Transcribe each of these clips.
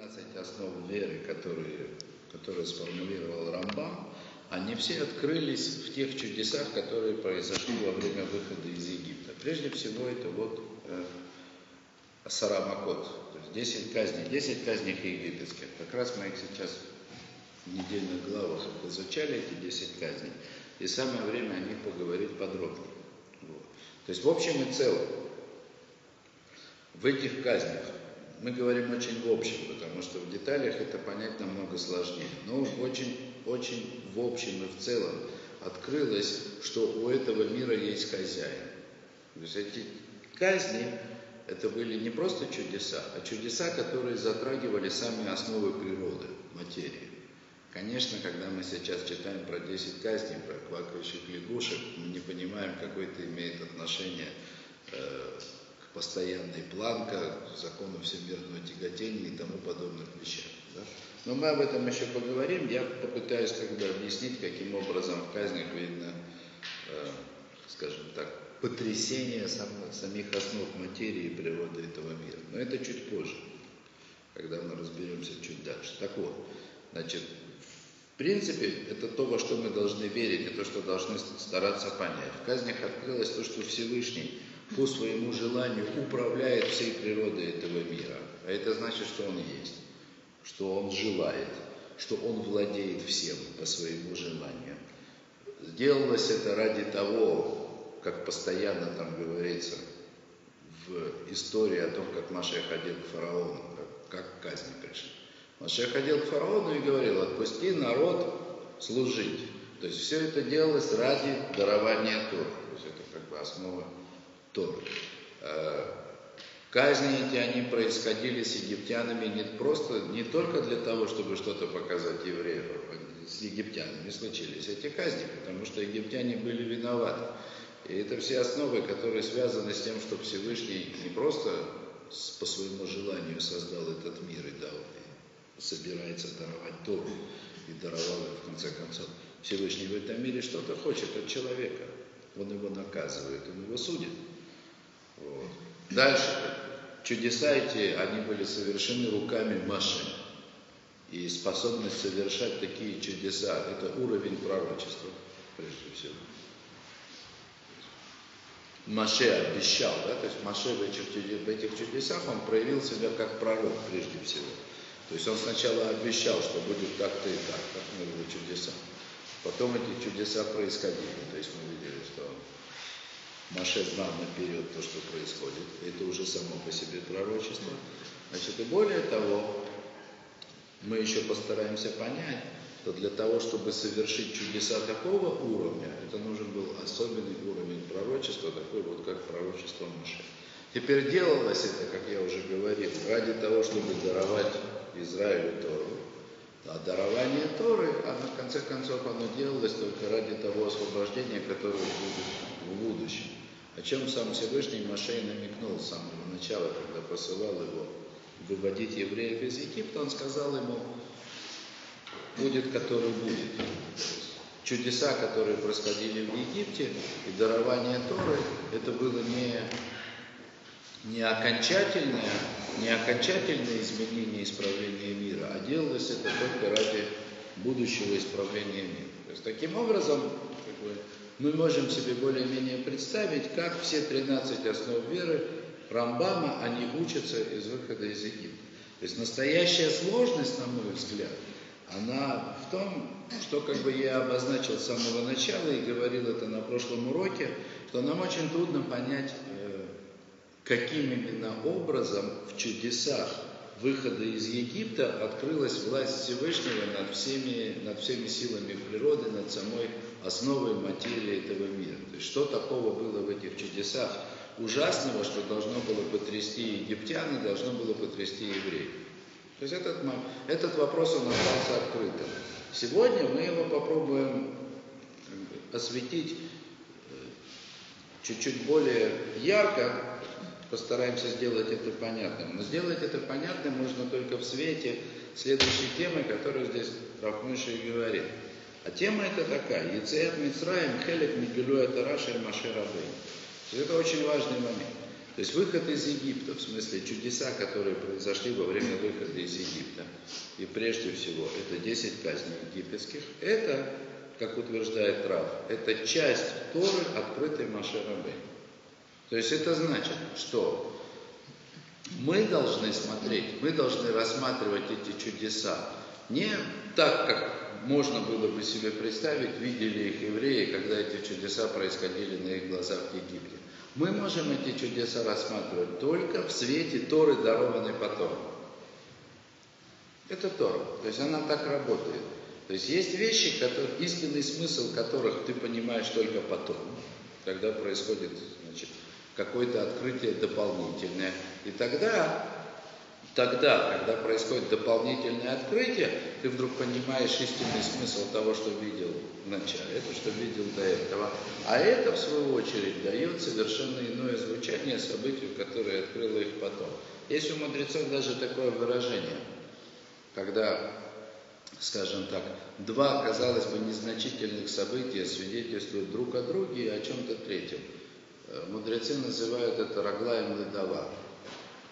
13 основ веры, которые, которые сформулировал Рамбам, они все открылись в тех чудесах, которые произошли во время выхода из Египта. Прежде всего, это вот э, Сарамакот, то есть 10 казней, 10 казней египетских. Как раз мы их сейчас в недельных главах изучали, эти 10 казней. И самое время о них поговорить подробнее. Вот. То есть в общем и целом, в этих казнях мы говорим очень в общем, потому что в деталях это понять намного сложнее. Но очень, очень в общем и в целом открылось, что у этого мира есть хозяин. То есть эти казни, это были не просто чудеса, а чудеса, которые затрагивали сами основы природы, материи. Конечно, когда мы сейчас читаем про 10 казней, про квакающих лягушек, мы не понимаем, какое это имеет отношение э, постоянной планка, закону всемирного тяготения и тому подобных вещах. Да? Но мы об этом еще поговорим. Я попытаюсь как бы объяснить, каким образом в казнях видно, э, скажем так, потрясение сам, самих основ материи и природы этого мира. Но это чуть позже, когда мы разберемся чуть дальше. Так вот, значит, в принципе, это то, во что мы должны верить, и то, что должны стараться понять. В казнях открылось то, что Всевышний по своему желанию управляет всей природой этого мира. А это значит, что он есть, что он желает, что он владеет всем по своему желанию. Сделалось это ради того, как постоянно там говорится в истории о том, как Маша ходил к фараону, как, как казни пришли. Маша ходил к фараону и говорил, отпусти народ служить. То есть все это делалось ради дарования Тора. То есть это как бы основа Торы. Э, казни эти, они происходили с египтянами не просто, не только для того, чтобы что-то показать евреям, с египтянами случились эти казни, потому что египтяне были виноваты. И это все основы, которые связаны с тем, что Всевышний не просто по своему желанию создал этот мир и дал, и собирается даровать Тору, и даровал его в конце концов. Всевышний в этом мире что-то хочет от человека. Он его наказывает, он его судит. Дальше. Чудеса эти, они были совершены руками Маши. И способность совершать такие чудеса, это уровень пророчества, прежде всего. Маше обещал, да, то есть Маше в этих, в этих чудесах, он проявил себя как пророк прежде всего. То есть он сначала обещал, что будет так-то и так, как мы его чудеса. Потом эти чудеса происходили. То есть мы видели, что Маше знал наперед то, что происходит. Это уже само по себе пророчество. Значит, и более того, мы еще постараемся понять, что для того, чтобы совершить чудеса такого уровня, это нужен был особенный уровень пророчества, такой вот как пророчество Маше. Теперь делалось это, как я уже говорил, ради того, чтобы даровать Израилю Тору. А дарование Торы, а на конце концов оно делалось только ради того освобождения, которое будет в будущем. О чем сам Всевышний Машей намекнул с самого начала, когда посылал его выводить евреев из Египта, он сказал ему, будет, который будет. Чудеса, которые происходили в Египте, и дарование Торы, это было не, не окончательное, не окончательное изменение исправления мира, а делалось это только ради будущего исправления мира. То есть таким образом, как бы, мы можем себе более-менее представить, как все 13 основ веры Рамбама, они учатся из выхода из Египта. То есть настоящая сложность, на мой взгляд, она в том, что как бы я обозначил с самого начала и говорил это на прошлом уроке, что нам очень трудно понять, каким именно образом в чудесах выхода из Египта открылась власть Всевышнего над всеми, над всеми силами природы, над самой основой материи этого мира. То есть что такого было в этих чудесах ужасного, что должно было потрясти египтян и должно было потрясти евреев. То есть этот, этот вопрос он остался открытым. Сегодня мы его попробуем осветить э, чуть-чуть более ярко, постараемся сделать это понятным. Но сделать это понятным можно только в свете следующей темы, которую здесь Рафмыша и говорит. А тема это такая. Яцеят Мицраем хелек мигелу это рашель машер Это очень важный момент. То То есть выход из Египта, в смысле чудеса, которые произошли во время выхода из Египта, и прежде всего это 10 казней египетских, это, как утверждает Рав, это часть Торы, открытой Маше То есть это значит, что мы должны смотреть, мы должны рассматривать эти чудеса не так, как можно было бы себе представить, видели их евреи, когда эти чудеса происходили на их глазах в Египте. Мы можем эти чудеса рассматривать только в свете Торы, дарованной потом. Это Тора. То есть она так работает. То есть есть вещи, которые, истинный смысл которых ты понимаешь только потом, когда происходит какое-то открытие дополнительное. И тогда Тогда, когда происходит дополнительное открытие, ты вдруг понимаешь истинный смысл того, что видел в начале, это что видел до этого. А это, в свою очередь, дает совершенно иное звучание событию, которое открыло их потом. Есть у мудрецов даже такое выражение, когда, скажем так, два, казалось бы, незначительных события свидетельствуют друг о друге и о чем-то третьем. Э, мудрецы называют это роглаем ледова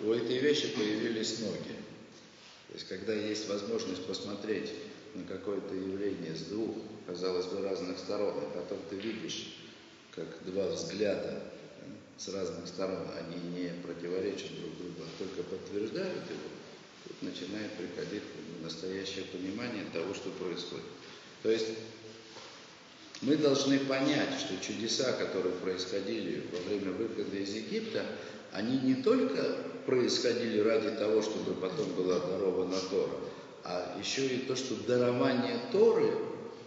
у этой вещи появились ноги. То есть, когда есть возможность посмотреть на какое-то явление с двух, казалось бы, разных сторон, и потом ты видишь, как два взгляда с разных сторон, они не противоречат друг другу, а только подтверждают его, тут начинает приходить настоящее понимание того, что происходит. То есть мы должны понять, что чудеса, которые происходили во время выхода из Египта, они не только происходили ради того, чтобы потом была дарована Тора, а еще и то, что дарование Торы,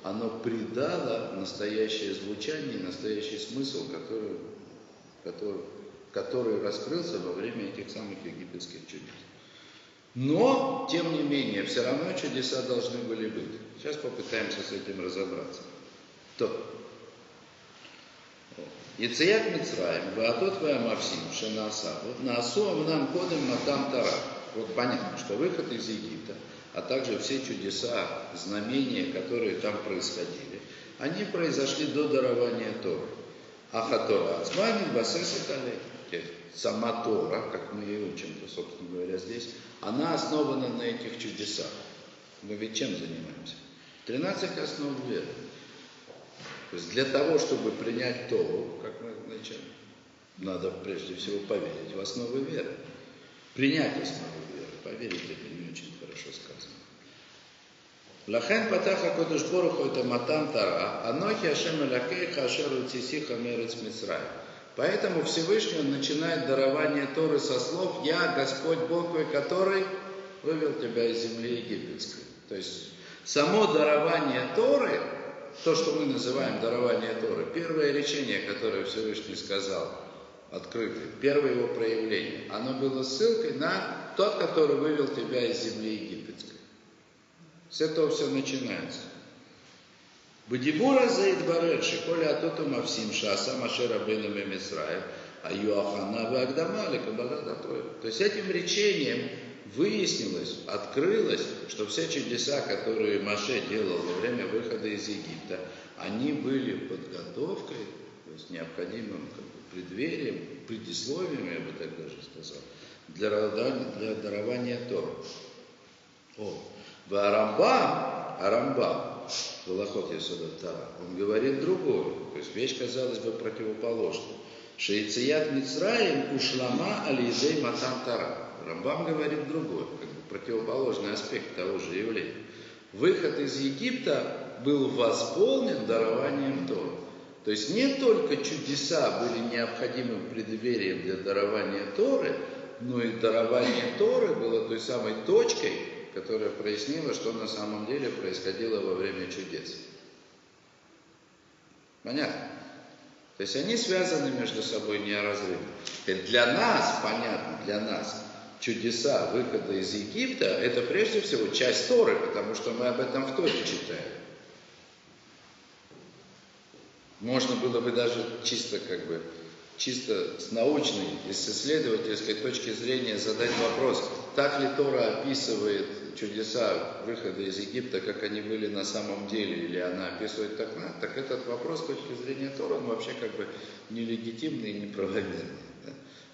оно придало настоящее звучание, настоящий смысл, который, который, который раскрылся во время этих самых египетских чудес. Но, тем не менее, все равно чудеса должны были быть. Сейчас попытаемся с этим разобраться. То, Яцият Мицраем, Ваатот Ваамавсим, Шанаса, вот на Асу нам кодом Матам Тара. Вот понятно, что выход из Египта, а также все чудеса, знамения, которые там происходили, они произошли до дарования Торы. Ахатора Ацмамин Басеса Сама Тора, как мы ее учим, собственно говоря, здесь, она основана на этих чудесах. Мы ведь чем занимаемся? 13 основ веры. То есть для того, чтобы принять Тору, как мы начали, надо прежде всего поверить в основы веры. Принять основы веры. Поверить это не очень хорошо сказано. Лахен патаха кодыш боруху это матан тара, анохи ашем элакейха ашеру тисиха мерец мицрай. Поэтому Всевышний он начинает дарование Торы со слов «Я Господь Бог твой, который вывел тебя из земли египетской». То есть само дарование Торы то, что мы называем дарование Торы, первое речение, которое Всевышний сказал, открытое, первое его проявление, оно было ссылкой на тот, который вывел тебя из земли египетской. С этого все начинается. Бадибура заидбарер, шиколя атоту мавсим шаса машера беном Мисраев, а юахана вагдамали кабала То есть этим речением выяснилось, открылось, что все чудеса, которые Маше делал во время выхода из Египта, они были подготовкой, то есть необходимым как бы, преддверием, предисловием, я бы так даже сказал, для, для дарования Тора. О, в Арамбам, Арамбам, Балахот Ясуда Тара, он говорит другое, то есть вещь, казалось бы, противоположная. Шейцият Мицраим ушлама алидей матам Тара. Рамбам говорит другое, как бы противоположный аспект того же явления. Выход из Египта был восполнен дарованием Торы. То есть не только чудеса были необходимым преддверием для дарования Торы, но и дарование Торы было той самой точкой, которая прояснила, что на самом деле происходило во время чудес. Понятно? То есть они связаны между собой неразрывно. Для нас, понятно, для нас, чудеса выхода из Египта, это прежде всего часть Торы, потому что мы об этом в Торе читаем. Можно было бы даже чисто как бы, чисто с научной, с исследовательской точки зрения задать вопрос, так ли Тора описывает чудеса выхода из Египта, как они были на самом деле, или она описывает так, так этот вопрос с точки зрения Тора, он вообще как бы нелегитимный и неправомерный.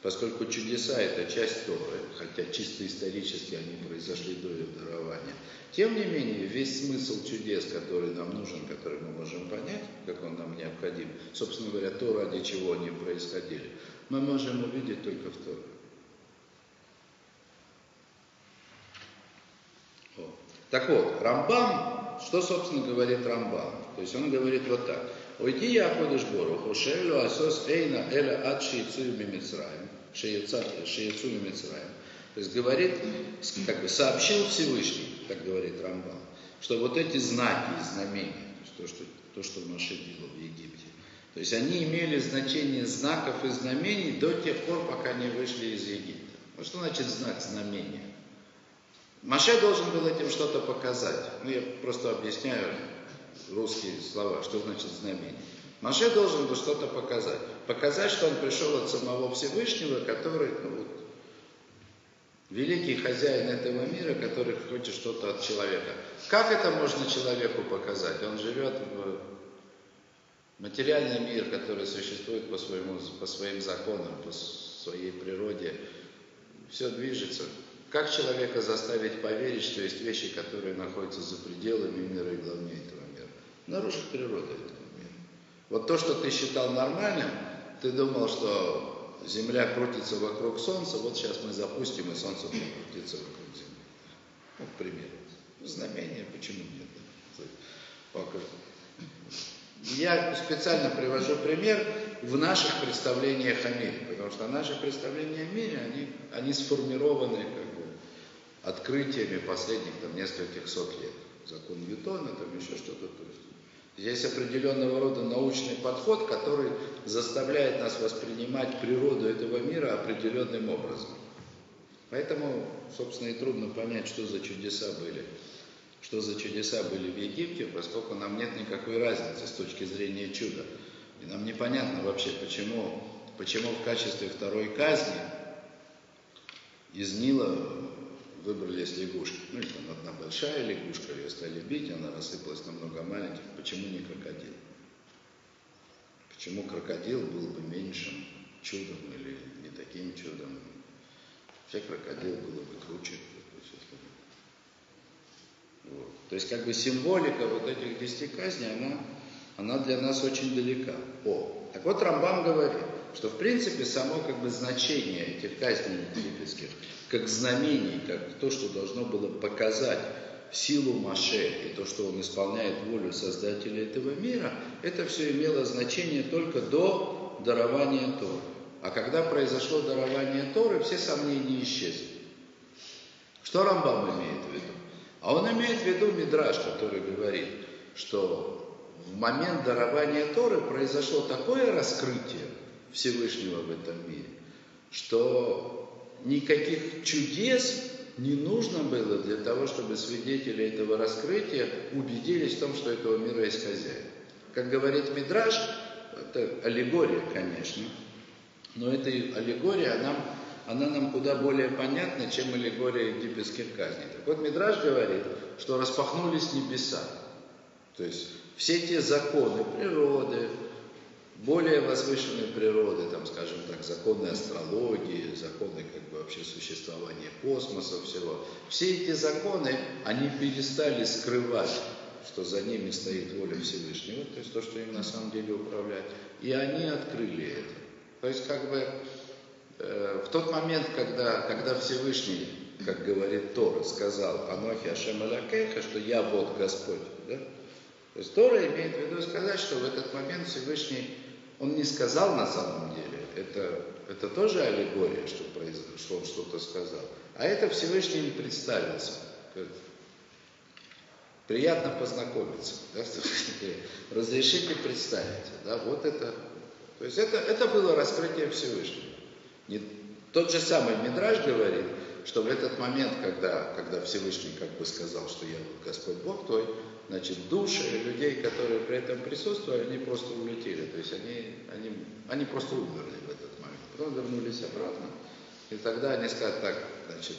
Поскольку чудеса это часть Торы, хотя чисто исторически они произошли до ее дарования, тем не менее весь смысл чудес, который нам нужен, который мы можем понять, как он нам необходим, собственно говоря, то, ради чего они происходили, мы можем увидеть только в Торе. Так вот, Рамбам, что, собственно, говорит Рамбам? То есть он говорит вот так. Уйди я ходишь Бору, хушелю асос эйна эля ад шейцую мимицраем, шейцу мимицраем. То есть говорит, как бы сообщил Всевышний, так говорит Рамбам, что вот эти знаки и знамения, то, есть то, что, то, что Маше делал в Египте, то есть они имели значение знаков и знамений до тех пор, пока не вышли из Египта. Ну что значит знак знамения? Маше должен был этим что-то показать. Ну, я просто объясняю русские слова, что значит знамение. Маше должен был что-то показать. Показать, что он пришел от самого Всевышнего, который, ну, вот, великий хозяин этого мира, который хочет что-то от человека. Как это можно человеку показать? Он живет в материальный мир, который существует по, своему, по своим законам, по своей природе. Все движется. Как человека заставить поверить, что есть вещи, которые находятся за пределами мира и главнее этого мира? Нарушить природу мира. Вот то, что ты считал нормальным, ты думал, что Земля крутится вокруг Солнца, вот сейчас мы запустим, и Солнце будет крутиться вокруг Земли. Ну, к примеру. Знамение, почему нет? Пока. Я специально привожу пример в наших представлениях о мире, потому что наши представления о мире, они, они сформированы как открытиями последних там, нескольких сот лет. Закон Ньютона, там еще что-то. То есть. Здесь определенного рода научный подход, который заставляет нас воспринимать природу этого мира определенным образом. Поэтому, собственно, и трудно понять, что за чудеса были. Что за чудеса были в Египте, поскольку нам нет никакой разницы с точки зрения чуда. И нам непонятно вообще, почему, почему в качестве второй казни из Нила выбрались лягушки. Ну, или там одна большая лягушка, ее стали бить, она рассыпалась на много маленьких. Почему не крокодил? Почему крокодил был бы меньшим чудом или не таким чудом? Вообще крокодил было бы круче. Вот. То есть как бы символика вот этих десяти казней, она, она для нас очень далека. О, так вот Рамбам говорит, что в принципе само как бы значение этих казней египетских, как знамений, как то, что должно было показать силу Маше и то, что он исполняет волю Создателя этого мира, это все имело значение только до дарования Торы. А когда произошло дарование Торы, все сомнения исчезли. Что Рамбам имеет в виду? А он имеет в виду Мидраш, который говорит, что в момент дарования Торы произошло такое раскрытие, Всевышнего в этом мире, что никаких чудес не нужно было для того, чтобы свидетели этого раскрытия убедились в том, что этого мира есть хозяин. Как говорит Мидраш, это аллегория, конечно, но эта аллегория, она, она нам куда более понятна, чем аллегория египетских казней. Так вот, Мидраш говорит, что распахнулись небеса. То есть все те законы природы, более возвышенной природы, там, скажем так, законы астрологии, законы как бы вообще существования космоса, всего. Все эти законы, они перестали скрывать, что за ними стоит воля Всевышнего, то есть то, что им на самом деле управляет. И они открыли это. То есть как бы э, в тот момент, когда, когда Всевышний, как говорит Тора, сказал Анохи Ашем Алякеха, что я вот Господь, да? То есть Тора имеет в виду сказать, что в этот момент Всевышний он не сказал на самом деле, это, это тоже аллегория, что, произ... что он что-то сказал. А это Всевышний им представился. Приятно познакомиться. Да? Разрешите представить. Да? Вот это. То есть это, это было раскрытие Всевышнего. Не, тот же самый Мидраж говорит, что в этот момент, когда, когда Всевышний как бы сказал, что я Господь Бог твой, значит, души людей, которые при этом присутствовали, они просто улетели. То есть они, они, они просто умерли в этот момент. Потом вернулись обратно. И тогда они скажут так, значит,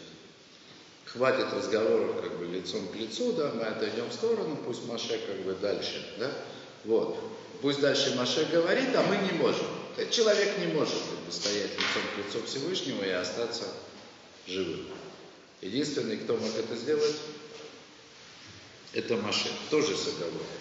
хватит разговоров как бы лицом к лицу, да, мы отойдем в сторону, пусть Маше как бы дальше, да, вот. Пусть дальше Маше говорит, а мы не можем. Человек не может стоять лицом к лицу Всевышнему и остаться живым. Единственный, кто мог это сделать, это Машин, тоже с оговоркой.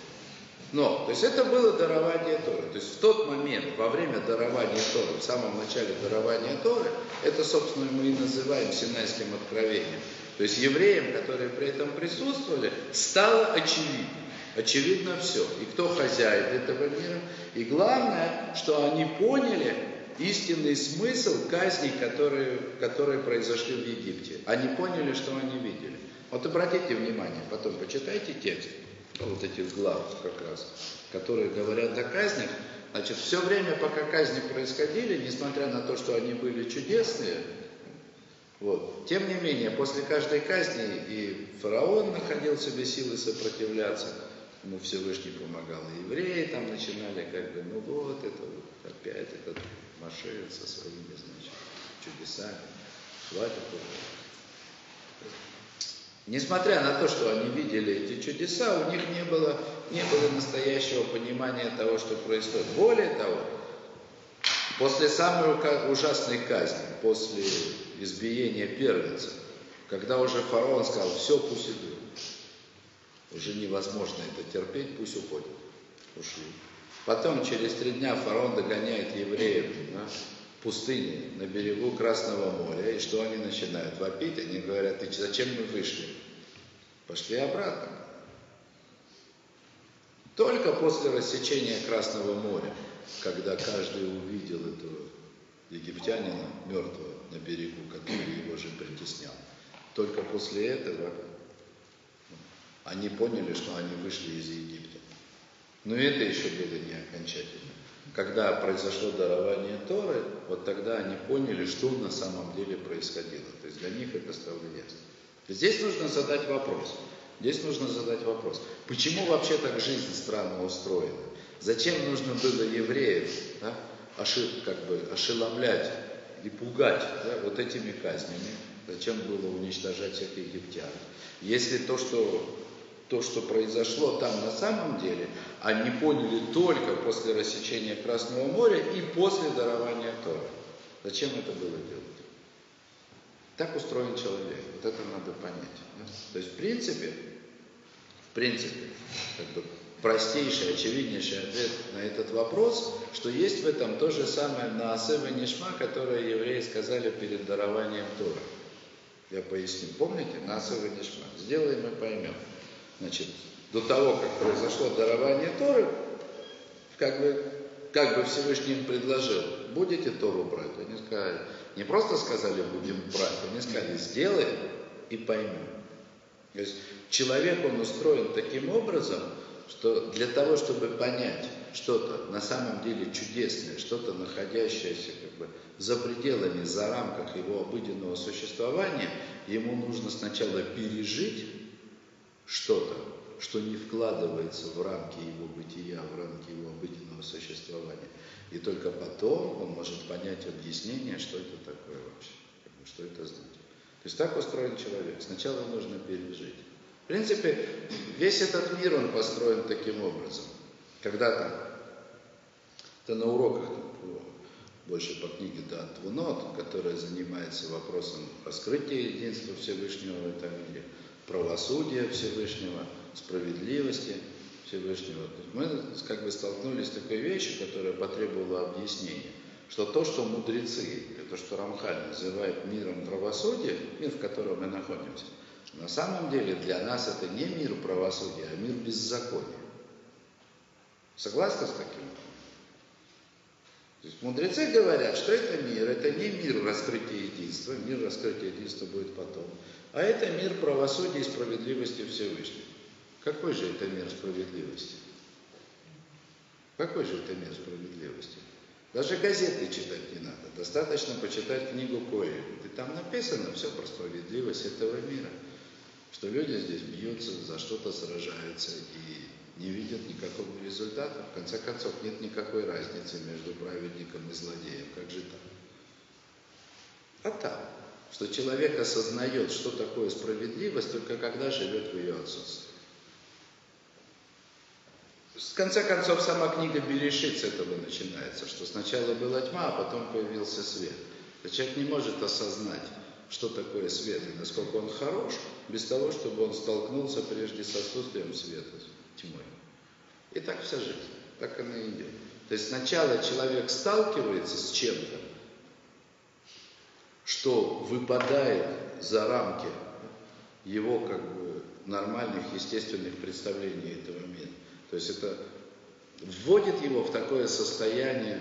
Но, то есть это было дарование Торы. То есть в тот момент, во время дарования Торы, в самом начале дарования Торы, это, собственно, мы и называем Синайским откровением. То есть евреям, которые при этом присутствовали, стало очевидно. Очевидно все. И кто хозяин этого мира. И главное, что они поняли истинный смысл казней, которые, которые произошли в Египте. Они поняли, что они видели. Вот обратите внимание, потом почитайте текст вот этих глав как раз, которые говорят о казнях, значит, все время, пока казни происходили, несмотря на то, что они были чудесные, вот, тем не менее, после каждой казни и фараон находил себе силы сопротивляться, ему Всевышний помогал, и евреи там начинали как бы, ну вот, это вот опять этот Машея со своими, значит, чудесами, хватит уже. Несмотря на то, что они видели эти чудеса, у них не было, не было настоящего понимания того, что происходит. Более того, после самой ужасной казни, после избиения первенца, когда уже фараон сказал, все, пусть идут, уже невозможно это терпеть, пусть уходят. Ушли. Потом, через три дня, фараон догоняет евреев да, в пустыне на берегу Красного моря. И что они начинают? Вопить. Они говорят, ты зачем мы вышли? Пошли обратно. Только после рассечения Красного моря, когда каждый увидел этого египтянина мертвого на берегу, который его же притеснял, только после этого они поняли, что они вышли из Египта. Но это еще было не окончательно. Когда произошло дарование Торы, вот тогда они поняли, что на самом деле происходило. То есть для них это стало ясно. Здесь нужно задать вопрос. Здесь нужно задать вопрос. Почему вообще так жизнь странно устроена? Зачем нужно было евреев да, оши, как бы, ошеломлять и пугать да, вот этими казнями? Зачем было уничтожать всех египтян? Если то, что то, что произошло там на самом деле, они поняли только после рассечения Красного моря и после дарования Тора. Зачем это было делать? Так устроен человек. Вот это надо понять. То есть, в принципе, в принципе, как бы простейший, очевиднейший ответ на этот вопрос, что есть в этом то же самое наасева нишма, которое евреи сказали перед дарованием Тора. Я поясню. Помните? Наасева нишма. Сделаем и поймем. Значит, до того, как произошло дарование Торы, как бы, как бы Всевышний им предложил, будете Тору брать? Они сказали, не просто сказали, будем брать, они сказали, сделаем и поймем. То есть человек, он устроен таким образом, что для того, чтобы понять что-то на самом деле чудесное, что-то находящееся как бы за пределами, за рамках его обыденного существования, ему нужно сначала пережить что-то, что не вкладывается в рамки его бытия, в рамки его обыденного существования. И только потом он может понять объяснение, что это такое вообще, что это значит. То есть так устроен человек. Сначала нужно пережить. В принципе, весь этот мир, он построен таким образом. Когда-то, это на уроках, больше по книге да, Твунот, которая занимается вопросом раскрытия единства Всевышнего в этом мире – правосудия Всевышнего, справедливости Всевышнего. мы как бы столкнулись с такой вещью, которая потребовала объяснения, что то, что мудрецы, то, что Рамхаль называет миром правосудия, мир, в котором мы находимся, на самом деле для нас это не мир правосудия, а мир беззакония. Согласны с таким? То есть мудрецы говорят, что это мир, это не мир раскрытия единства, мир раскрытия единства будет потом, а это мир правосудия и справедливости Всевышнего. Какой же это мир справедливости? Какой же это мир справедливости? Даже газеты читать не надо. Достаточно почитать книгу Коэля. И там написано все про справедливость этого мира. Что люди здесь бьются, за что-то сражаются и не видят никакого результата. В конце концов, нет никакой разницы между праведником и злодеем. Как же так? А так что человек осознает, что такое справедливость, только когда живет в ее отсутствии. В конце концов, сама книга Берешит с этого начинается, что сначала была тьма, а потом появился свет. Человек не может осознать, что такое свет и насколько он хорош, без того, чтобы он столкнулся прежде с отсутствием света, тьмой. И так вся жизнь, так она и идет. То есть сначала человек сталкивается с чем-то, что выпадает за рамки его как бы нормальных, естественных представлений этого мира. То есть это вводит его в такое состояние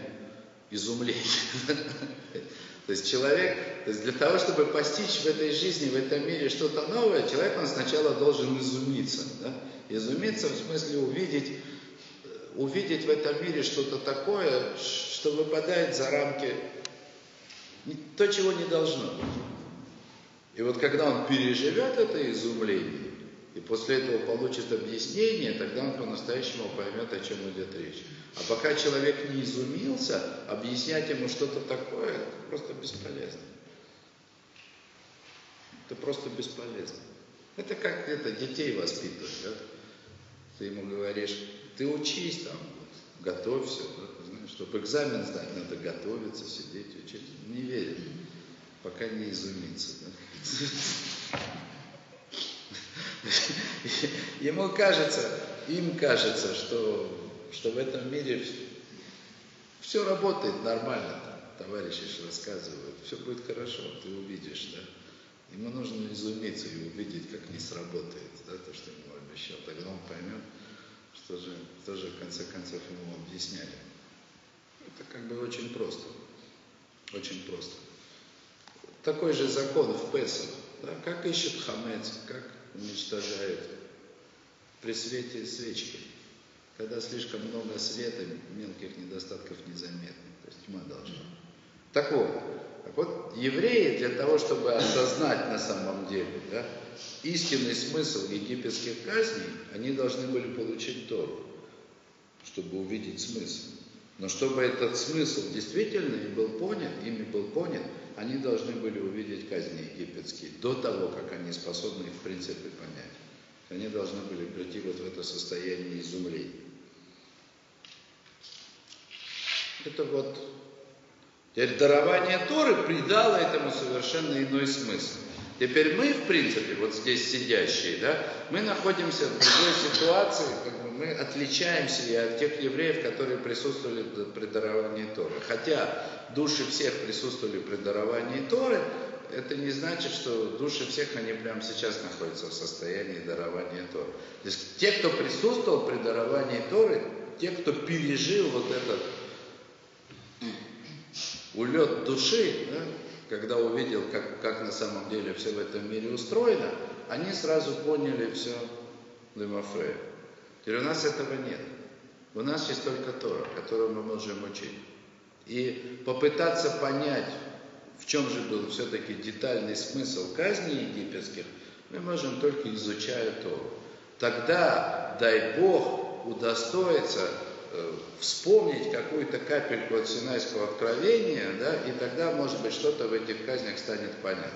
изумления. То есть человек, то есть для того, чтобы постичь в этой жизни, в этом мире что-то новое, человек он сначала должен изумиться. Да? Изумиться в смысле увидеть, увидеть в этом мире что-то такое, что выпадает за рамки то, чего не должно быть. И вот когда он переживет это изумление, и после этого получит объяснение, тогда он по-настоящему поймет, о чем идет речь. А пока человек не изумился, объяснять ему что-то такое, это просто бесполезно. Это просто бесполезно. Это как это детей воспитывать, да? Ты ему говоришь, ты учись там, вот, готовься, да? Чтобы экзамен сдать, надо готовиться, сидеть, учить. Не верит, пока не изумится. Да? Ему кажется, им кажется, что, что в этом мире все работает нормально. Товарищи же рассказывают, все будет хорошо, ты увидишь, да. Ему нужно изумиться и увидеть, как не сработает, да, то, что ему обещал. Тогда он поймет, что же, что же в конце концов ему объясняли. Это как бы очень просто. Очень просто. Такой же закон в Песах. Да, как ищет хамец, как уничтожает при свете свечки. Когда слишком много света, мелких недостатков незаметно. То есть тьма должна. Так вот, так вот, евреи для того, чтобы осознать на самом деле да, истинный смысл египетских казней, они должны были получить Тору, чтобы увидеть смысл. Но чтобы этот смысл действительно им был понят, ими был понят, они должны были увидеть казни египетские до того, как они способны их в принципе понять. Они должны были прийти вот в это состояние изумления. Это вот Теперь дарование Торы придало этому совершенно иной смысл. Теперь мы, в принципе, вот здесь сидящие, да, мы находимся в другой ситуации, как бы мы отличаемся и от тех евреев, которые присутствовали при даровании Торы. Хотя души всех присутствовали при даровании Торы, это не значит, что души всех, они прямо сейчас находятся в состоянии дарования Торы. То есть те, кто присутствовал при даровании Торы, те, кто пережил вот этот улет души, да, когда увидел, как, как на самом деле все в этом мире устроено, они сразу поняли все Лемафрея. Теперь у нас этого нет. У нас есть только Тора, которую мы можем учить. И попытаться понять, в чем же был все-таки детальный смысл казни египетских, мы можем только изучая Тору. Тогда, дай Бог, удостоиться Э, вспомнить какую-то капельку от Синайского откровения, да, и тогда, может быть, что-то в этих казнях станет понятно.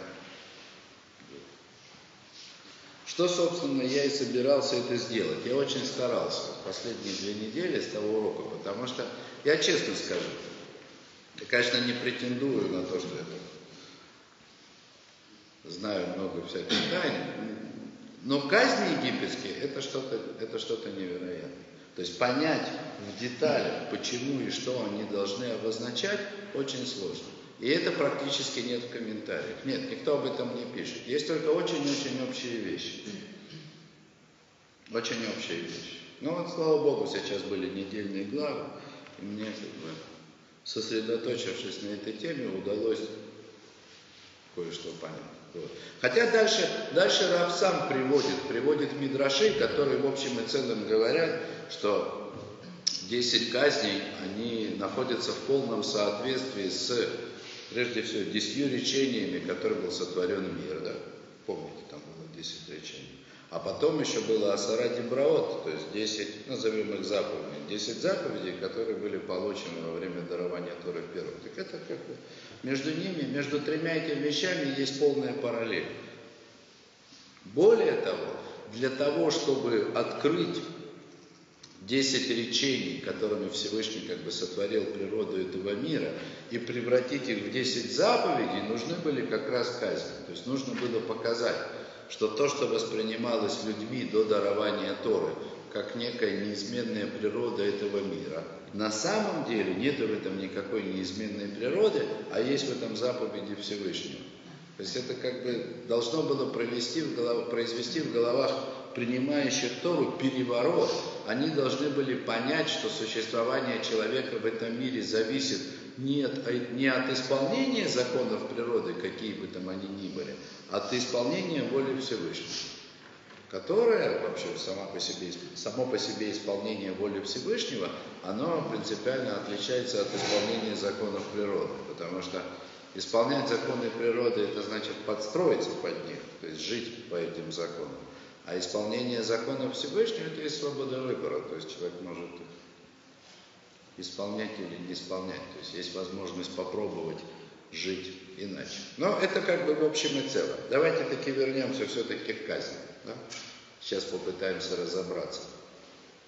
Что, собственно, я и собирался это сделать. Я очень старался последние две недели с того урока, потому что, я честно скажу, я, конечно, не претендую на то, что я знаю много всяких тайн, но казни египетские это что-то это что-то невероятное. То есть понять в деталях, почему и что они должны обозначать, очень сложно. И это практически нет в комментариях. Нет, никто об этом не пишет. Есть только очень-очень общие вещи. Очень общие вещи. Ну вот, слава Богу, сейчас были недельные главы, и мне, как бы, сосредоточившись на этой теме, удалось кое-что понять. Хотя дальше, дальше Раб сам приводит, приводит Мидраши, которые в общем и целом говорят, что 10 казней, они находятся в полном соответствии с, прежде всего, десятью речениями, которым был сотворен мир. Да? Помните, там было 10 речений. А потом еще было Асаради Браот, то есть 10, назовем их заповедей, 10 заповедей, которые были получены во время дарования Торы первым. Так это как бы между ними, между тремя этими вещами есть полная параллель. Более того, для того, чтобы открыть 10 речений, которыми Всевышний как бы сотворил природу этого мира, и превратить их в 10 заповедей, нужны были как раз казни. То есть нужно было показать, что то, что воспринималось людьми до дарования Торы, как некая неизменная природа этого мира, на самом деле нет в этом никакой неизменной природы, а есть в этом заповеди Всевышнего. То есть это как бы должно было провести в голов, произвести в головах принимающих Тору переворот. Они должны были понять, что существование человека в этом мире зависит не от, не от исполнения законов природы, какие бы там они ни были, а от исполнения воли Всевышнего которая вообще сама по себе, само по себе исполнение воли Всевышнего, оно принципиально отличается от исполнения законов природы, потому что исполнять законы природы это значит подстроиться под них, то есть жить по этим законам. А исполнение законов Всевышнего это и свобода выбора, то есть человек может исполнять или не исполнять, то есть есть возможность попробовать жить иначе. Но это как бы в общем и целом. Давайте таки вернемся все-таки к казни. Да? Сейчас попытаемся разобраться.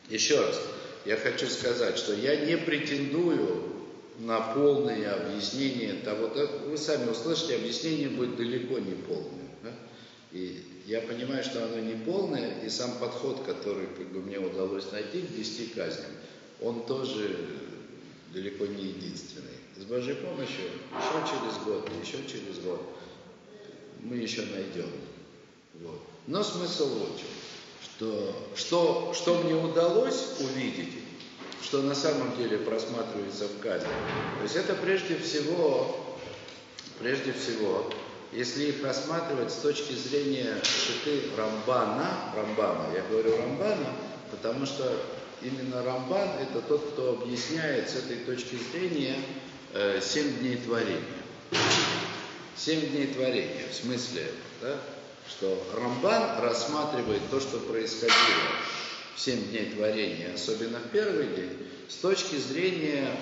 Еще раз, я хочу сказать, что я не претендую на полное объяснение того, вы сами услышите, объяснение будет далеко не полное. Да? И я понимаю, что оно не полное, и сам подход, который как бы, мне удалось найти к 10 казням, он тоже далеко не единственный. С Божьей помощью еще через год, еще через год мы еще найдем. Вот. Но смысл вот что, что, что мне удалось увидеть, что на самом деле просматривается в кадре. То есть это прежде всего, прежде всего, если их рассматривать с точки зрения шиты Рамбана, Рамбана, я говорю Рамбана, потому что именно Рамбан это тот, кто объясняет с этой точки зрения э, семь дней творения. Семь дней творения, в смысле, да, что Рамбан рассматривает то, что происходило в семь дней творения, особенно в первый день, с точки зрения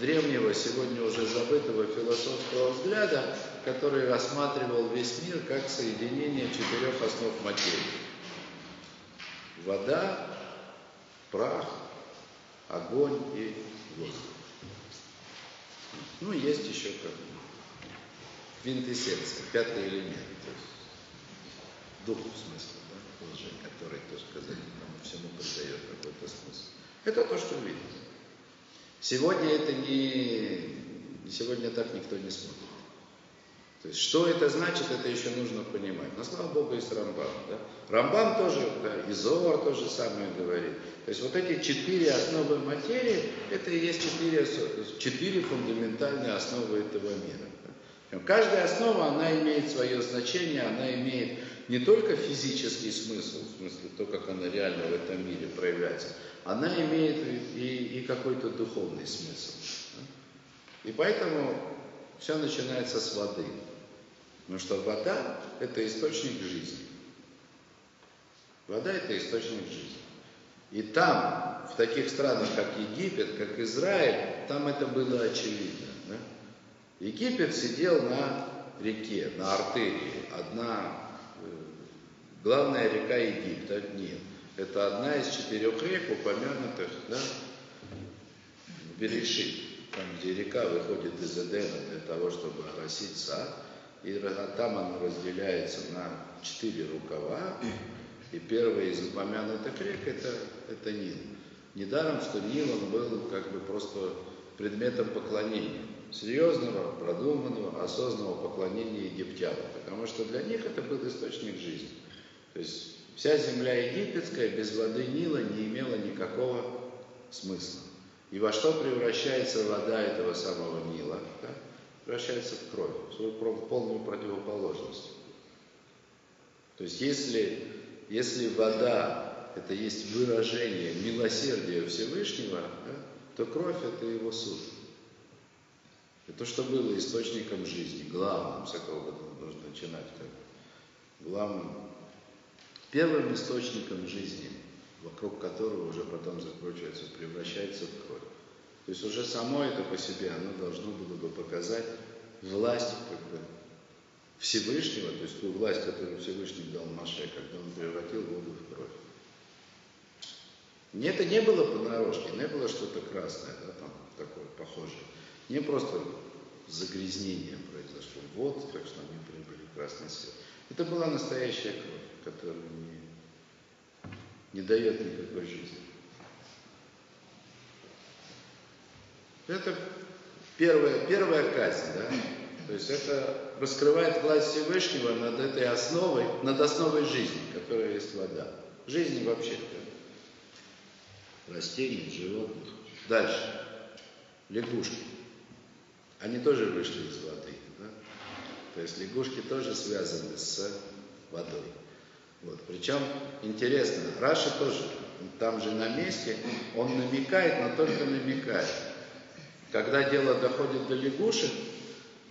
древнего, сегодня уже забытого философского взгляда, который рассматривал весь мир как соединение четырех основ материи. Вода, прах, огонь и воздух. Ну, есть еще как квинтэссенция, пятый элемент, то есть дух в смысле, да, лжи, который, так сказать, нам всему придает какой-то смысл. Это то, что видим. Сегодня это не, сегодня так никто не смотрит. То есть, что это значит, это еще нужно понимать. Но, слава Богу, есть Рамбам. Да? Рамбам тоже, да, и Зоар то же самое говорит. То есть, вот эти четыре основы материи, это и есть четыре, четыре фундаментальные основы этого мира. Каждая основа, она имеет свое значение, она имеет не только физический смысл, в смысле то, как она реально в этом мире проявляется, она имеет и, и какой-то духовный смысл. И поэтому все начинается с воды. Потому что вода – это источник жизни. Вода – это источник жизни. И там, в таких странах, как Египет, как Израиль, там это было очевидно. Да? Египет сидел на реке, на артерии. Одна, э, главная река Египта, Нил. Это одна из четырех рек, упомянутых да, в Берешит, там, где река выходит из Эдена для того, чтобы оросить сад. И там она разделяется на четыре рукава. И первый из упомянутых рек это, это Нил. Недаром, что Нил он был как бы просто предметом поклонения. Серьезного, продуманного, осознанного поклонения египтянам. Потому что для них это был источник жизни. То есть вся земля египетская без воды Нила не имела никакого смысла. И во что превращается вода этого самого Нила? Да? Превращается в кровь, в свою полную противоположность. То есть если, если вода это есть выражение милосердия Всевышнего, да, то кровь это его суд. Это то, что было источником жизни, главным, с какого нужно начинать, как главным, первым источником жизни, вокруг которого уже потом закручивается, превращается в кровь. То есть уже само это по себе, оно должно было бы показать власть как бы, Всевышнего, то есть ту власть, которую Всевышний дал Маше, когда он превратил воду в кровь. Это не было понарошке, не было что-то красное, да, там такое похожее. Не просто загрязнение произошло. Вот, так что они приобрели красный цвет. Это была настоящая кровь, которая не, не дает никакой жизни. Это первая, первая казнь, да? То есть это раскрывает власть Всевышнего над этой основой, над основой жизни, которая есть вода. Жизни вообще. Растений, животных. Дальше. Лягушки. Они тоже вышли из воды. Да? То есть лягушки тоже связаны с водой. Вот. Причем интересно, Раша тоже, там же на месте, он намекает, но только намекает. Когда дело доходит до лягушек,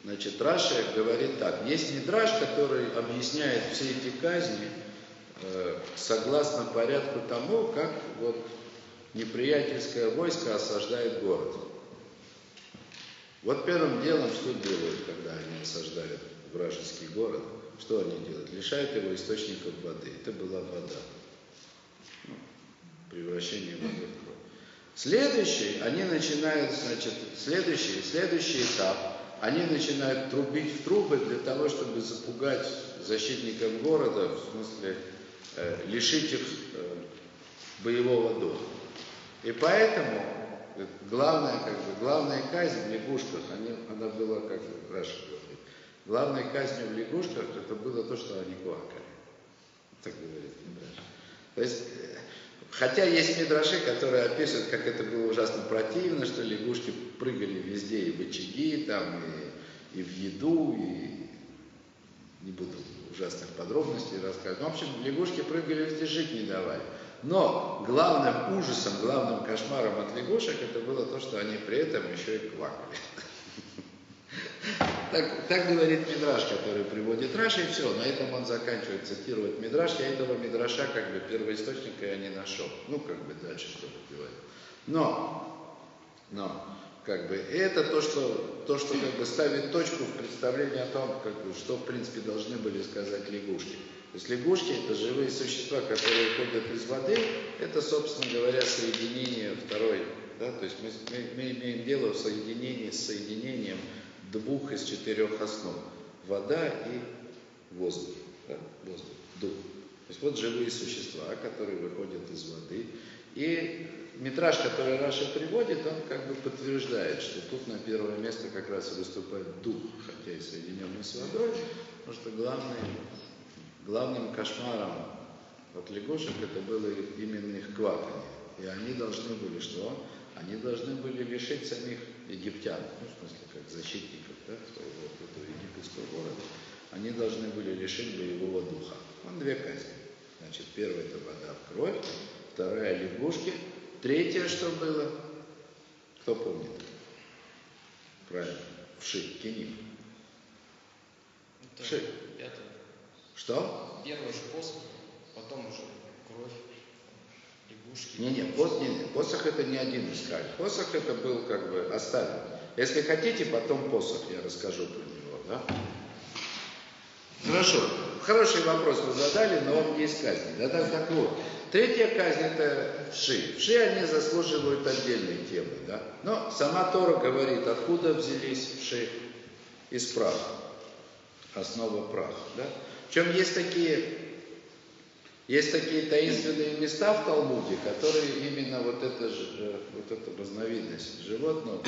значит, Раша говорит так. Есть Мидраш, который объясняет все эти казни э, согласно порядку тому, как вот неприятельское войско осаждает город. Вот первым делом что делают, когда они осаждают вражеский город? Что они делают? Лишают его источников воды. Это была вода. Ну, превращение воды в. Следующий, они начинают, значит, следующий, следующий этап, они начинают трубить в трубы для того, чтобы запугать защитников города, в смысле э, лишить их э, боевого духа. И поэтому главная, как бы, главная казнь в лягушках, они, она была, как Раша говорит, главной казнью в лягушках это было то, что они квакали. Так говорит Мидраш. То есть, хотя есть мидраши, которые описывают, как это было ужасно противно, что лягушки прыгали везде и в очаги, там, и, и в еду, и не буду ужасных подробностей рассказывать. В общем, лягушки прыгали везде, жить не давали. Но главным ужасом, главным кошмаром от лягушек это было то, что они при этом еще и квакали. Так, так говорит Мидраш, который приводит Раша, и все, на этом он заканчивает цитировать Мидраш. Я этого Мидраша, как бы, первоисточника я не нашел. Ну, как бы дальше что говорит. Но, но, как бы, это то, что, то, что как бы ставит точку в представлении о том, как бы, что, в принципе, должны были сказать лягушки. То есть лягушки – это живые существа, которые ходят из воды. Это, собственно говоря, соединение второй. Да? То есть мы, мы, мы имеем дело в соединении с соединением двух из четырех основ. Вода и воздух. Да? Воздух, дух. То есть вот живые существа, которые выходят из воды. И метраж, который Раша приводит, он как бы подтверждает, что тут на первое место как раз выступает дух, хотя и соединенный с водой, потому что главный главным кошмаром от лягушек это было именно их кваканье. И они должны были что? Они должны были лишить самих египтян, ну, в смысле, как защитников да, своего этого египетского города, они должны были лишить боевого духа. Он две казни. Значит, первая это вода в кровь, вторая лягушки, третье что было? Кто помнит? Правильно, вши, кинив. Вши. Пятое. Что? Первый же посох, потом уже. Не, не, пос, не, не, посох это не один из каль. Посох это был как бы оставлен. Если хотите, потом посох я расскажу про него, да? Хорошо. Хороший вопрос вы задали, но он не из казни. Да, так, так вот. Третья казнь это вши. Вши они заслуживают отдельной темы, да? Но сама Тора говорит, откуда взялись вши? Из праха. Основа праха, да? Причем есть такие, есть такие таинственные места в Талмуде, которые именно вот это, э, вот эта разновидность животного,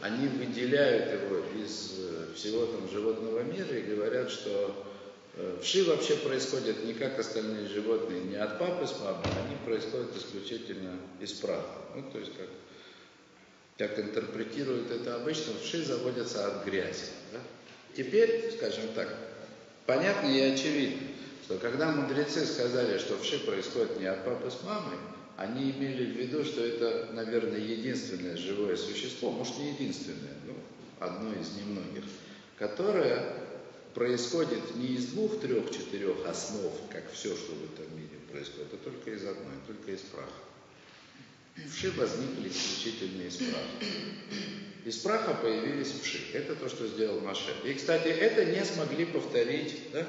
они выделяют его из э, всего там животного мира и говорят, что э, вши вообще происходят не как остальные животные, не от папы с мамой, они происходят исключительно из праха. Ну, то есть как, как интерпретируют это обычно, вши заводятся от грязи. Да? Теперь, скажем так, Понятно и очевидно, что когда мудрецы сказали, что вши происходит не от папы с мамой, они имели в виду, что это, наверное, единственное живое существо, может не единственное, но одно из немногих, которое происходит не из двух, трех, четырех основ, как все, что в этом мире происходит, а только из одной, только из праха. Вши возникли исключительно из праха. Из праха появились вши. Это то, что сделал Маше. И, кстати, это не смогли повторить, да?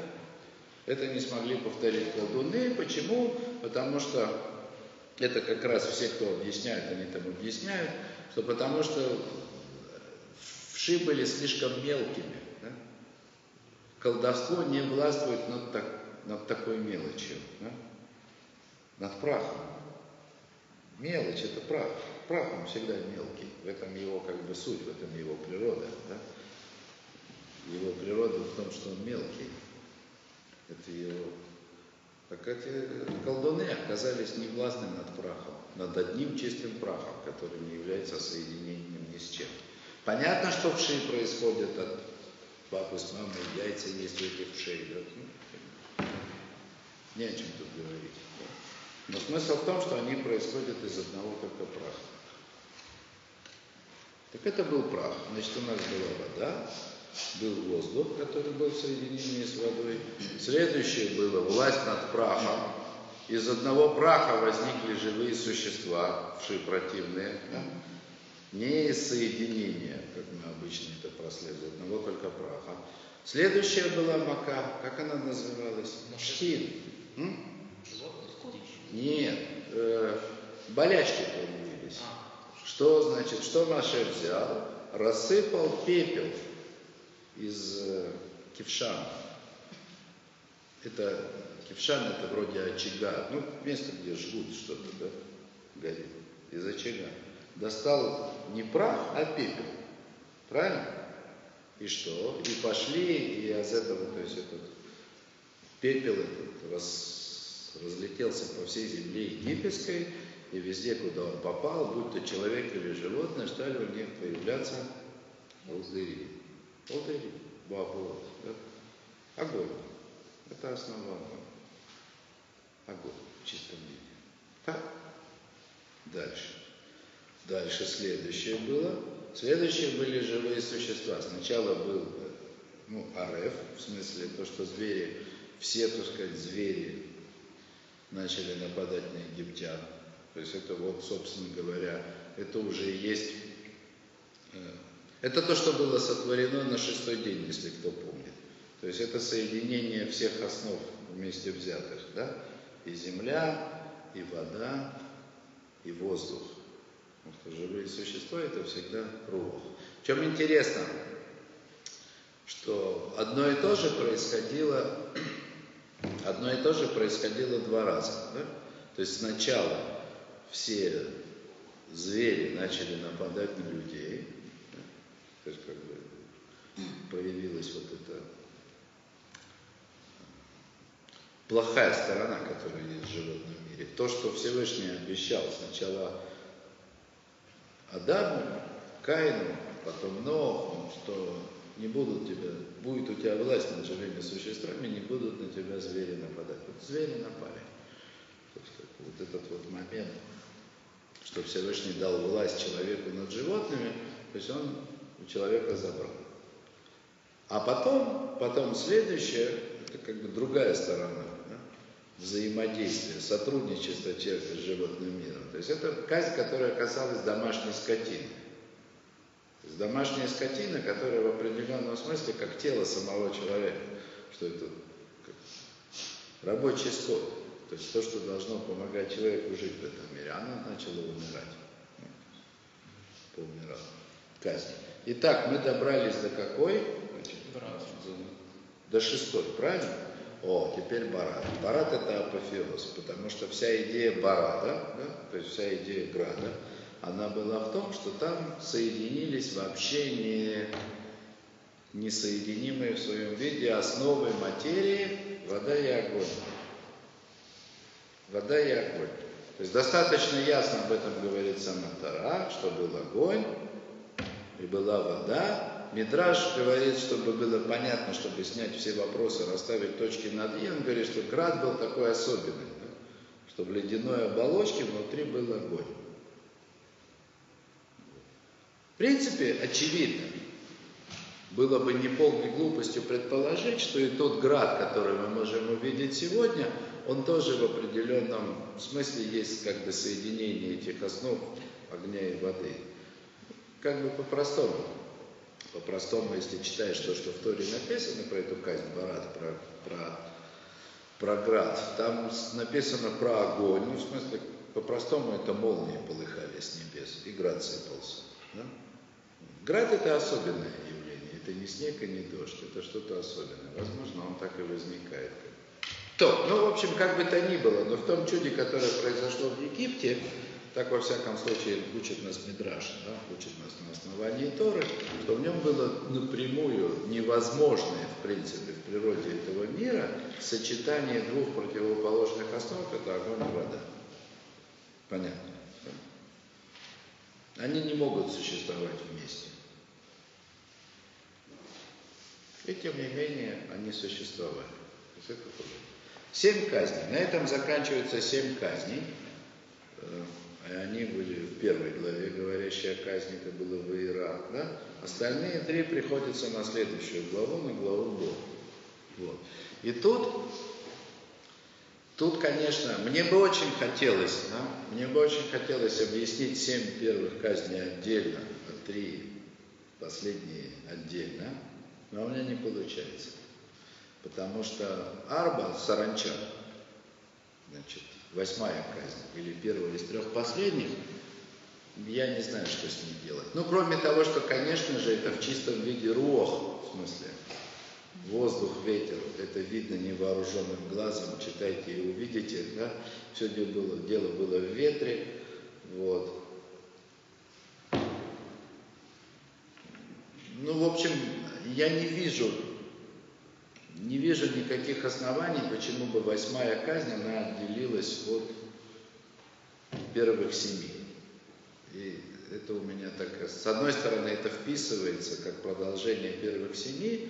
Это не смогли повторить колдуны. Почему? Потому что это как раз все, кто объясняют, они там объясняют, что потому что вши были слишком мелкими. Да? Колдовство не властвует над, так, над такой мелочью, да? над прахом. Мелочь это прах. Прах он всегда мелкий. В этом его как бы суть, в этом его природа. Да? Его природа в том, что он мелкий. Так эти колдуны оказались не властны над прахом, над одним чистым прахом, который не является соединением ни с чем. Понятно, что вши происходят от папы с мамой, яйца есть у этих вшей. Да? Ну, не о чем тут говорить. Да? Но смысл в том, что они происходят из одного только праха. Так это был прах. Значит, у нас была вода, был воздух, который был в соединении с водой. Следующее было власть над прахом. Из одного праха возникли живые существа, вши противные, да? не из соединения, как мы обычно это проследуем, одного только праха. Следующая была мака, как она называлась? Штин. Нет, э, болячки появились. Что значит, что Маше взял? Рассыпал пепел из э, кевшана. Это кевшан это вроде очага, ну место, где жгут что-то, да, горит, из очага. Достал не прах, а пепел. Правильно? И что? И пошли, и из этого, то есть этот пепел этот раз, разлетелся по всей земле египетской, и везде, куда он попал, будь то человек или животное, стали у них появляться волдыри. Волдыри, бабу, да? огонь. Это основа огонь в чистом виде. Так? Дальше. Дальше следующее было. Следующие были живые существа. Сначала был ну, ареф, в смысле то, что звери, все, так сказать, звери начали нападать на египтян. То есть это вот, собственно говоря, это уже есть, э, это то, что было сотворено на шестой день, если кто помнит. То есть это соединение всех основ вместе взятых, да? И земля, и вода, и воздух. Потому что живые существа это всегда рух. В чем интересно, что одно и то же происходило, одно и то же происходило два раза. Да? То есть сначала все звери начали нападать на людей, да? то есть как бы появилась вот эта плохая сторона, которая есть в животном мире. То, что Всевышний обещал сначала Адаму, Каину, потом Ноху, что не будут тебя, будет у тебя власть над живыми существами, не будут на тебя звери нападать. Вот звери напали. Вот этот вот момент, что Всевышний дал власть человеку над животными, то есть он у человека забрал. А потом, потом следующее, это как бы другая сторона да, взаимодействия, сотрудничества человека с животным миром. То есть это казнь, которая касалась домашней скотины. То есть домашняя скотина, которая в определенном смысле как тело самого человека, что это рабочий скот. То есть то, что должно помогать человеку жить в этом мире, она начала умирать. Поумирала. Казнь. Итак, мы добрались до какой? До шестой, правильно? О, теперь Барат. Барат это апофеоз, потому что вся идея Барата, да, то есть вся идея Града, она была в том, что там соединились вообще не несоединимые в своем виде основы материи вода и огонь. Вода и огонь. То есть достаточно ясно об этом говорит сама Тара, что был огонь и была вода, Мидраж говорит, чтобы было понятно, чтобы снять все вопросы, расставить точки над «и», он говорит, что град был такой особенный, да? что в ледяной оболочке внутри был огонь. В принципе, очевидно, было бы неполной глупостью предположить, что и тот град, который мы можем увидеть сегодня, он тоже в определенном смысле есть как бы соединение этих основ огня и воды. Как бы по-простому. По-простому, если читаешь то, что в Торе написано про эту казнь Барат, про, про, про град, там написано про огонь, ну, в смысле, по-простому это молнии полыхали с небес, и град сыпался. Да? Град это особенное явление, это не снег и не дождь, это что-то особенное. Возможно, он так и возникает. То, ну, в общем, как бы то ни было, но в том чуде, которое произошло в Египте, так во всяком случае учит нас Мидраш, да, учит нас на основании Торы, что в нем было напрямую невозможное, в принципе, в природе этого мира сочетание двух противоположных основ, это огонь и вода. Понятно? Они не могут существовать вместе. И тем не менее они существовали. Семь казней. На этом заканчиваются семь казней. Э, они были в первой главе, говорящая о казни, это было в Ирак, да? Остальные три приходятся на следующую главу, на главу Бога. Вот. И тут, тут, конечно, мне бы очень хотелось, да? мне бы очень хотелось объяснить семь первых казней отдельно, а три последние отдельно, но у меня не получается. Потому что Арба, Саранча, значит, восьмая казнь, или первая из трех последних, я не знаю, что с ней делать. Ну, кроме того, что, конечно же, это в чистом виде рух, в смысле, воздух, ветер, это видно невооруженным глазом, читайте и увидите, да, все дело было, дело было в ветре, вот. Ну, в общем, я не вижу не вижу никаких оснований, почему бы восьмая казнь, она отделилась от первых семи. И это у меня так, с одной стороны, это вписывается как продолжение первых семи,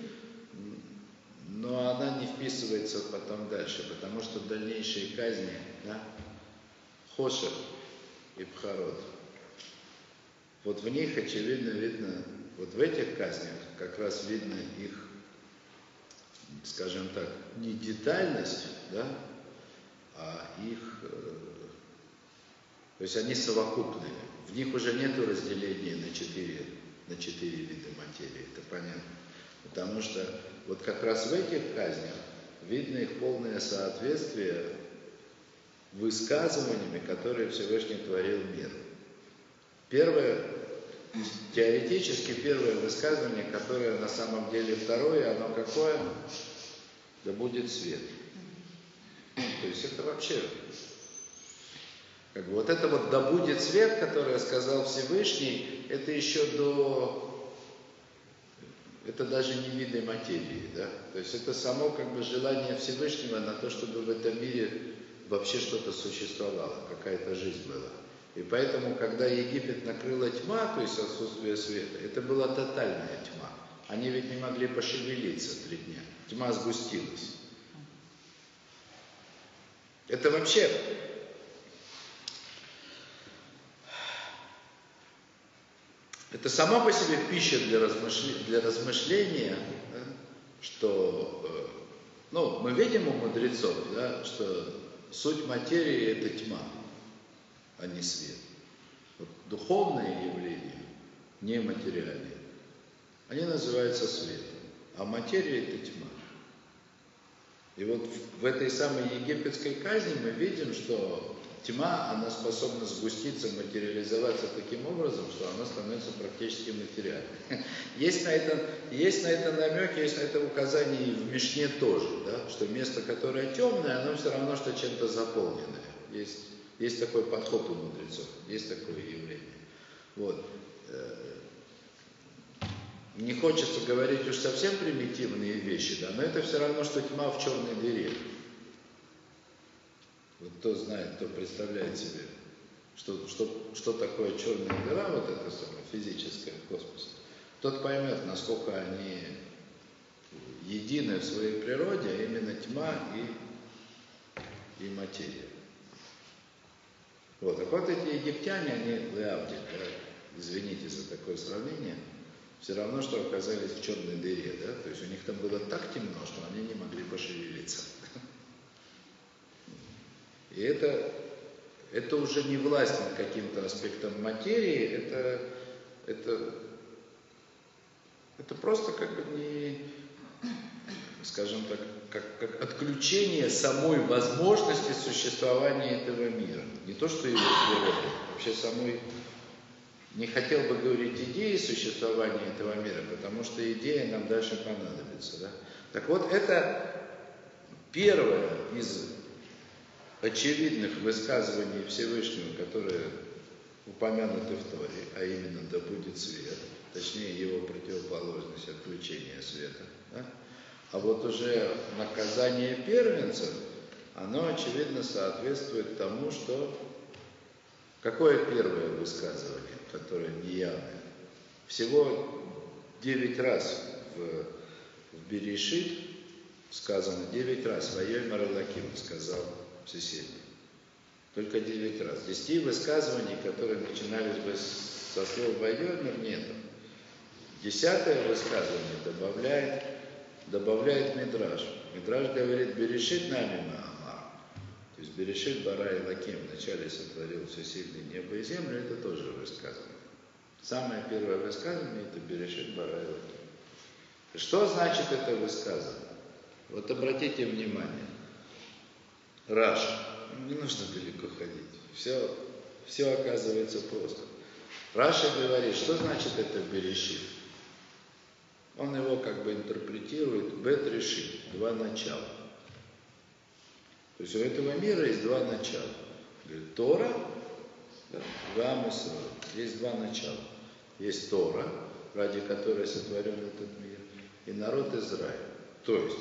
но она не вписывается потом дальше, потому что дальнейшие казни, да, Хошер и Пхарот, вот в них очевидно видно, вот в этих казнях как раз видно их скажем так, не детальность, да, а их, э, то есть они совокупные. В них уже нет разделения на четыре, на четыре вида материи, это понятно. Потому что вот как раз в этих казнях видно их полное соответствие высказываниями, которые Всевышний творил мир. Первое, теоретически первое высказывание, которое на самом деле второе, оно какое? Да будет свет. То есть это вообще, как бы вот это вот да будет свет, которое сказал Всевышний, это еще до, это даже не виды материи, да, то есть это само как бы желание Всевышнего на то, чтобы в этом мире вообще что-то существовало, какая-то жизнь была. И поэтому, когда Египет накрыла тьма, то есть отсутствие света, это была тотальная тьма. Они ведь не могли пошевелиться три дня. Тьма сгустилась. Это вообще это сама по себе пища для размышления, для размышления да, что э, ну, мы видим у мудрецов, да, что суть материи это тьма, а не свет. Вот духовные явления, нематериальные, они называются светом, а материя это тьма. И вот в этой самой египетской казни мы видим, что тьма, она способна сгуститься, материализоваться таким образом, что она становится практически материальной. Есть на это, есть на это намек, есть на это указание и в Мишне тоже, да, что место, которое темное, оно все равно, что чем-то заполненное. Есть, есть такой подход у мудрецов, есть такое явление. Вот. Не хочется говорить уж совсем примитивные вещи, да, но это все равно, что тьма в черной дыре. Вот кто знает, кто представляет себе, что, что, что такое черная дыра, вот это самое физическое в космосе, тот поймет, насколько они едины в своей природе, а именно тьма и, и материя. Вот, так вот эти египтяне, они Леавдик, да, извините за такое сравнение, все равно, что оказались в черной дыре, да, то есть у них там было так темно, что они не могли пошевелиться. И это, это уже не власть над каким-то аспектом материи, это, это, это просто как бы не, скажем так, как, как отключение самой возможности существования этого мира. Не то, что его природы, вообще самой, не хотел бы говорить идеи существования этого мира, потому что идея нам дальше понадобится. Да? Так вот, это первое из очевидных высказываний Всевышнего, которые упомянуты в Торе, а именно «да будет свет», точнее его противоположность отключения света. Да? А вот уже наказание первенцев, оно очевидно соответствует тому, что... Какое первое высказывание, которое неявное? Всего девять раз в, в Берешит сказано, девять раз «Воей Маралаким» сказал Всесильный. Только девять раз. Десяти высказываний, которые начинались бы со слова «Вайомер», нет. Десятое высказывание добавляет, добавляет Мидраж. Мидраж говорит «Берешит нами Маамар». То есть «Берешит Бара и Лаким» вначале сотворил всесильный небо и землю, это тоже высказывание. Самое первое высказывание – это «Берешит Бара и Лаким». Что значит это высказывание? Вот обратите внимание. Раш. Не нужно далеко ходить. Все, все оказывается просто. Раша говорит, что значит это берешит? Он его как бы интерпретирует бет решит, два начала. То есть у этого мира есть два начала. Говорит, Тора, да, Гамусра, есть два начала. Есть Тора, ради которой сотворен этот мир, и народ Израиля. То есть,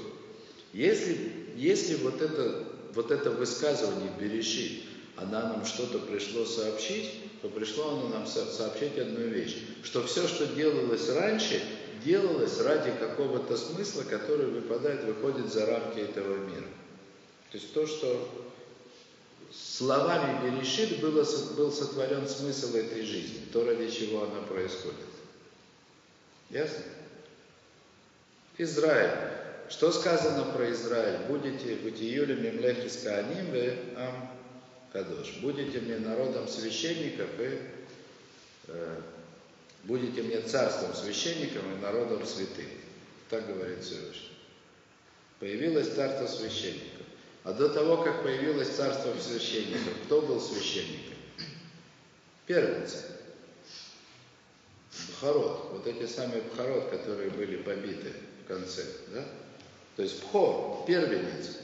если, если вот это вот это высказывание «берешит», она нам что-то пришло сообщить, то пришло оно нам сообщить одну вещь, что все, что делалось раньше, делалось ради какого-то смысла, который выпадает, выходит за рамки этого мира. То есть то, что словами Берешит было, был сотворен смысл этой жизни, то, ради чего она происходит. Ясно? Израиль. Что сказано про Израиль? Будете быть Июлем Мемлех Искааним ве Ам Кадош. Будете мне народом священников и э, будете мне царством священников и народом святым. Так говорит Всевышний. Появилось царство священников. А до того, как появилось царство священников, кто был священником? Первенцы. Бхарот. Вот эти самые Бхарот, которые были побиты в конце. Да? То есть Пхор, первенец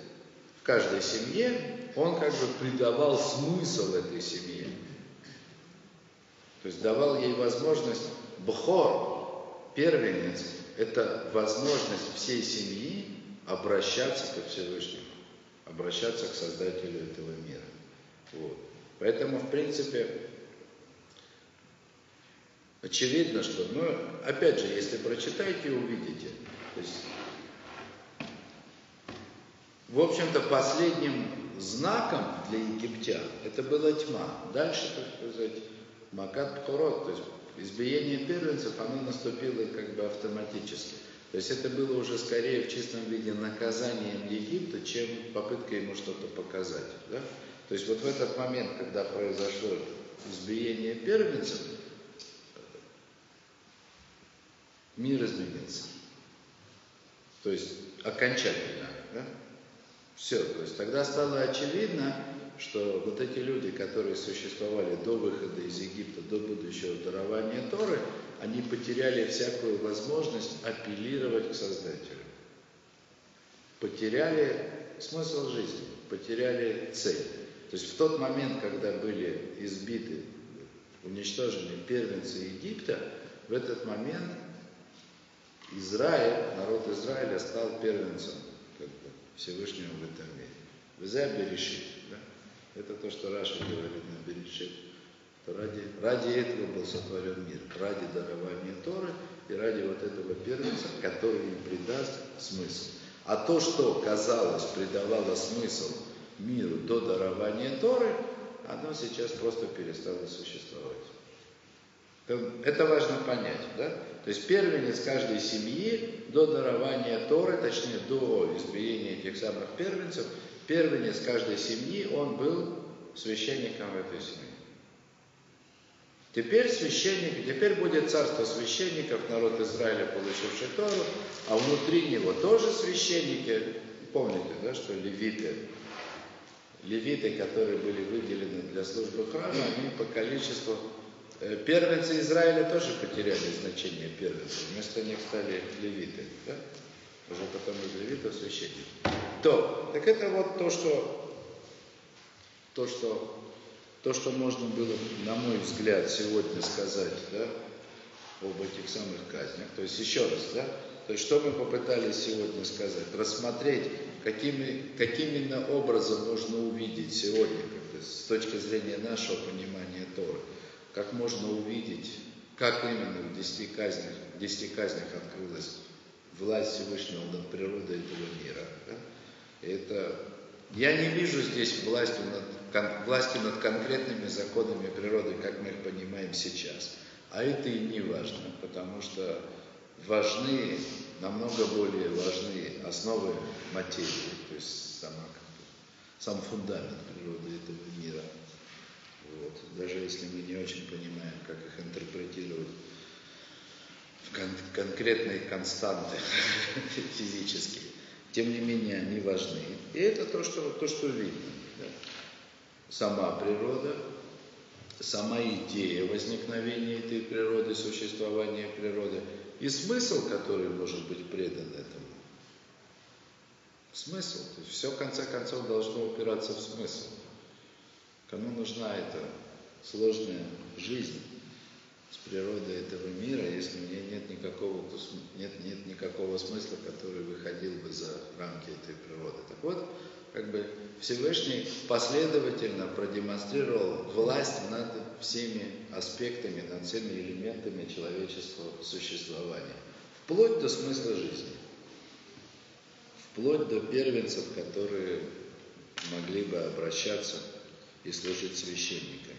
в каждой семье, он как бы придавал смысл этой семье. То есть давал ей возможность, Бхор, первенец, это возможность всей семьи обращаться ко Всевышнему, обращаться к Создателю этого мира. Вот. Поэтому, в принципе, очевидно, что, ну, опять же, если прочитаете, увидите. То есть в общем-то, последним знаком для египтян это была тьма. Дальше, так сказать, Макат Пхорот, то есть избиение первенцев, оно наступило как бы автоматически. То есть это было уже скорее в чистом виде наказанием Египта, чем попытка ему что-то показать. Да? То есть вот в этот момент, когда произошло избиение первенцев, мир изменился. То есть окончательно. Да? Все, то есть тогда стало очевидно, что вот эти люди, которые существовали до выхода из Египта, до будущего дарования Торы, они потеряли всякую возможность апеллировать к Создателю. Потеряли смысл жизни, потеряли цель. То есть в тот момент, когда были избиты, уничтожены первенцы Египта, в этот момент Израиль, народ Израиля стал первенцем Всевышнего в этом мире. Везя Берешит. Да? Это то, что Раша говорит на Берешит. Ради, ради этого был сотворен мир, ради дарования Торы и ради вот этого первенца, который им придаст смысл. А то, что, казалось, придавало смысл миру до дарования Торы, оно сейчас просто перестало существовать. Это важно понять, да? То есть первенец каждой семьи до дарования Торы, точнее до избиения этих самых первенцев, первенец каждой семьи, он был священником в этой семье. Теперь священник, теперь будет царство священников, народ Израиля, получивший Тору, а внутри него тоже священники. Помните, да, что левиты, левиты, которые были выделены для службы храма, они по количеству э, Первенцы Израиля тоже потеряли значение первенцев. Вместо них стали левиты. Да? Уже потом из левитов священники. То, так это вот то, что, то, что то, что можно было, на мой взгляд, сегодня сказать, да, об этих самых казнях. То есть еще раз, да, то есть что мы попытались сегодня сказать? Рассмотреть, какими, каким именно образом можно увидеть сегодня, как с точки зрения нашего понимания Торы, как можно увидеть, как именно в десяти казнях, в десяти казнях открылась власть Всевышнего над природой этого мира. Да? Это, я не вижу здесь власти над власти над конкретными законами природы, как мы их понимаем сейчас. А это и не важно, потому что важны, намного более важны основы материи, то есть сама, сам фундамент природы этого мира. Вот. Даже если мы не очень понимаем, как их интерпретировать в кон- конкретные константы физические, тем не менее они важны. И это то, что, то, что видно сама природа, сама идея возникновения этой природы, существования природы и смысл, который может быть предан этому. Смысл. То есть все в конце концов должно упираться в смысл. Кому нужна эта сложная жизнь с природой этого мира, если у нее нет никакого, нет, нет никакого смысла, который выходил бы за рамки этой природы. Так вот, как бы Всевышний последовательно продемонстрировал власть над всеми аспектами, над всеми элементами человеческого существования, вплоть до смысла жизни, вплоть до первенцев, которые могли бы обращаться и служить священниками.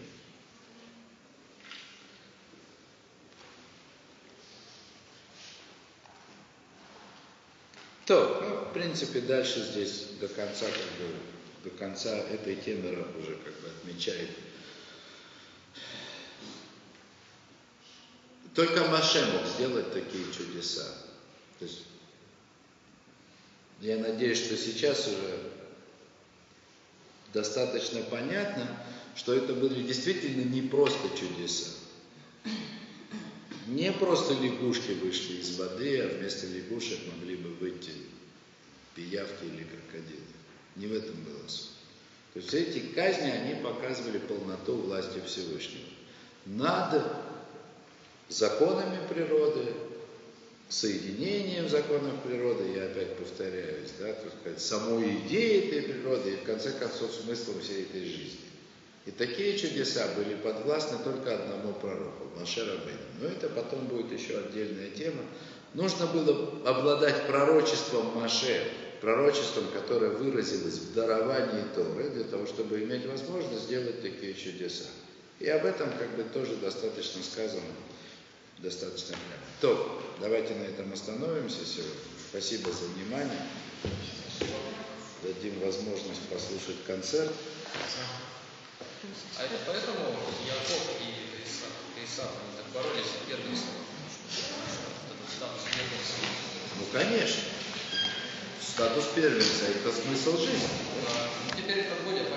То, ну, в принципе, дальше здесь до конца, как бы, до конца этой темы уже как бы отмечает. Только Маше мог сделать такие чудеса. То есть, я надеюсь, что сейчас уже достаточно понятно, что это были действительно не просто чудеса. Не просто лягушки вышли из воды, а вместо лягушек могли бы выйти пиявки или крокодилы. Не в этом было суть. То есть эти казни, они показывали полноту власти Всевышнего. Над законами природы, соединением законов природы, я опять повторяюсь, да, так сказать, самой идеей этой природы и в конце концов смыслом всей этой жизни. И такие чудеса были подвластны только одному пророку, Маше Рабейну. Но это потом будет еще отдельная тема. Нужно было обладать пророчеством Маше, пророчеством, которое выразилось в даровании Торы, для того, чтобы иметь возможность сделать такие чудеса. И об этом как бы тоже достаточно сказано, достаточно прямо. То, давайте на этом остановимся сегодня. Спасибо за внимание. Дадим возможность послушать концерт. А это поэтому Яков и Исаак, Исаак они так боролись за первенство? Ну, конечно. Статус первенца – это смысл жизни. А, теперь это будет